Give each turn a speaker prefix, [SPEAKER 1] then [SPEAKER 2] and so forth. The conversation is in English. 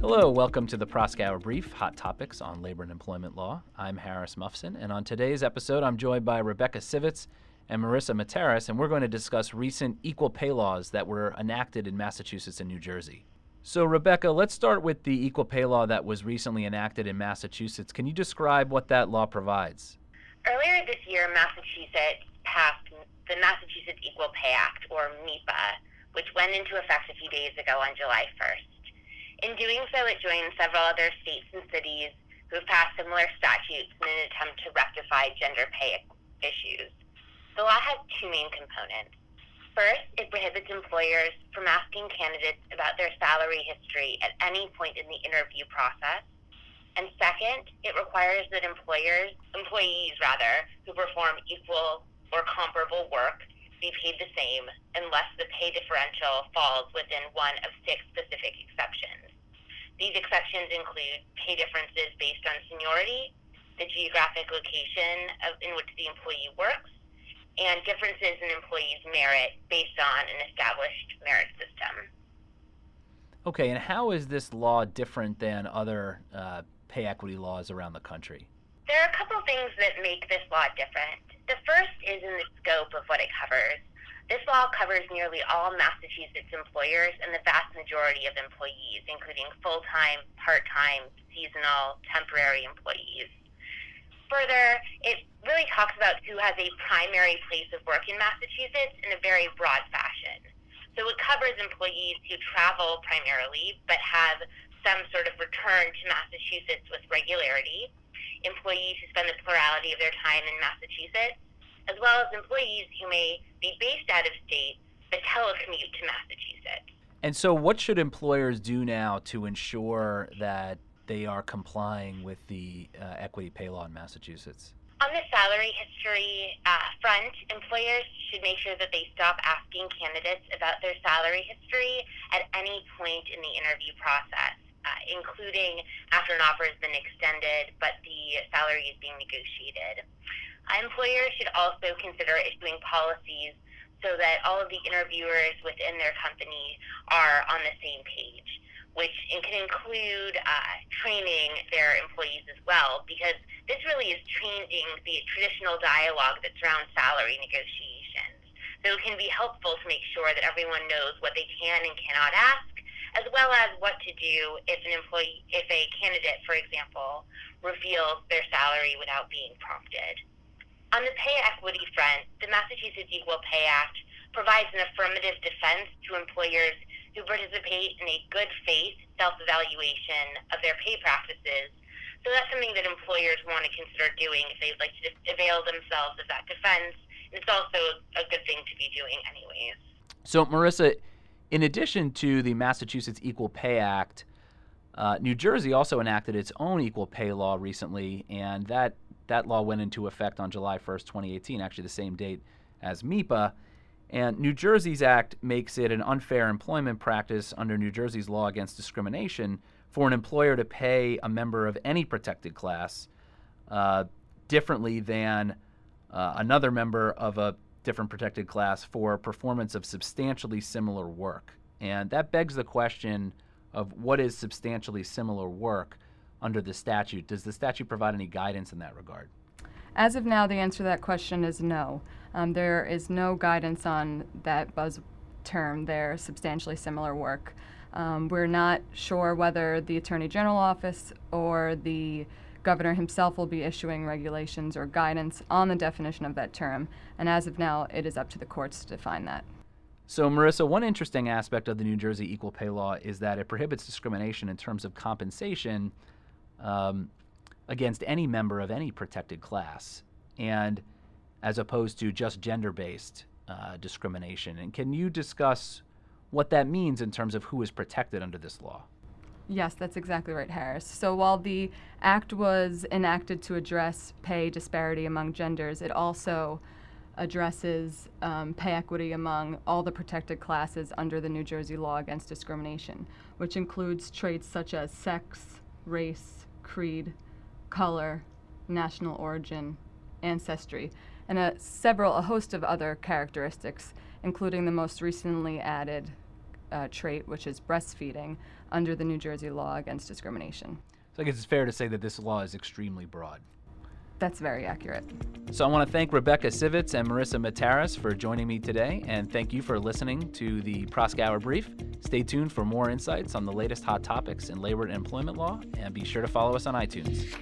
[SPEAKER 1] Hello, welcome to the Proskauer Brief, Hot Topics on Labor and Employment Law. I'm Harris Mufson, and on today's episode, I'm joined by Rebecca Sivitz and Maryssa Mataras, and we're going to discuss recent equal pay laws that were enacted in Massachusetts and New Jersey. So, Rebecca, let's start with the equal pay law that was recently enacted in Massachusetts. Can you describe what that law provides?
[SPEAKER 2] Earlier this year, Massachusetts passed the Massachusetts Equal Pay Act, or MEPA, which went into effect a few days ago on July 1st. In doing so, it joined several other states and cities who have passed similar statutes in an attempt to rectify gender pay issues. The law has two main components. First, it prohibits employers from asking candidates about their salary history at any point in the interview process. And second, it requires that employers, employees rather, who perform equal or comparable work be paid the same unless the pay differential falls within one of six specific exceptions. These exceptions include pay differences based on seniority, the geographic location of, in which the employee works, and differences in employees' merit based on an established merit system.
[SPEAKER 1] Okay, and how is this law different than other uh, pay equity laws around the country?
[SPEAKER 2] There are a couple things that make this law different. The first is in the scope of what it covers. This law covers nearly all Massachusetts employers and the vast majority of employees, including full time, part time, seasonal, temporary employees. Further, it really talks about who has a primary place of work in Massachusetts in a very broad fashion. So it covers employees who travel primarily but have some sort of return to Massachusetts with regularity, employees who spend the plurality of their time in Massachusetts, as well as employees who may be based out of state but telecommute to Massachusetts.
[SPEAKER 1] And so, what should employers do now to ensure that they are complying with the uh, equity pay law in Massachusetts?
[SPEAKER 2] On the salary history uh, front, employers should make sure that they stop asking candidates about their salary history at any point in the interview process, uh, including after an offer has been extended but the salary is being negotiated. Employers should also consider issuing policies so that all of the interviewers within their company are on the same page which can include uh, training their employees as well, because this really is changing the traditional dialogue that surrounds salary negotiations. So it can be helpful to make sure that everyone knows what they can and cannot ask, as well as what to do if an employee, if a candidate, for example, reveals their salary without being prompted. On the pay equity front, the Massachusetts Equal Pay Act provides an affirmative defense to employers who participate in a good faith self evaluation of their pay practices. So that's something that employers want to consider doing if they'd like to avail themselves of that defense. And it's also a good thing to be doing, anyways.
[SPEAKER 1] So, Maryssa, in addition to the Massachusetts Equal Pay Act, uh, New Jersey also enacted its own equal pay law recently, and that, that law went into effect on July 1st, 2018, actually the same date as MEPA. And New Jersey's act makes it an unfair employment practice under New Jersey's law against discrimination for an employer to pay a member of any protected class uh, differently than uh, another member of a different protected class for performance of substantially similar work. And that begs the question of what is substantially similar work under the statute. Does the statute provide any guidance in that regard?
[SPEAKER 3] As of now, the answer to that question is no. Um, there is no guidance on that buzz term there, substantially similar work. Um, we're not sure whether the Attorney General office or the governor himself will be issuing regulations or guidance on the definition of that term, and as of now, it is up to the courts to define that.
[SPEAKER 1] So, Maryssa, one interesting aspect of the New Jersey Equal Pay Law is that it prohibits discrimination in terms of compensation um, against any member of any protected class. And as opposed to just gender based uh, discrimination. And can you discuss what that means in terms of who is protected under this law?
[SPEAKER 3] Yes, that's exactly right, Harris. So while the act was enacted to address pay disparity among genders, it also addresses um, pay equity among all the protected classes under the New Jersey law against discrimination, which includes traits such as sex, race, creed, color, national origin, ancestry, and a, several, a host of other characteristics, including the most recently added uh, trait, which is breastfeeding, under the New Jersey law against discrimination.
[SPEAKER 1] So I guess it's fair to say that this law is extremely broad.
[SPEAKER 3] That's very accurate.
[SPEAKER 1] So I want to thank Rebecca Sivitz and Maryssa Mataras for joining me today, and thank you for listening to the Proskauer Brief. Stay tuned for more insights on the latest hot topics in labor and employment law, and be sure to follow us on iTunes.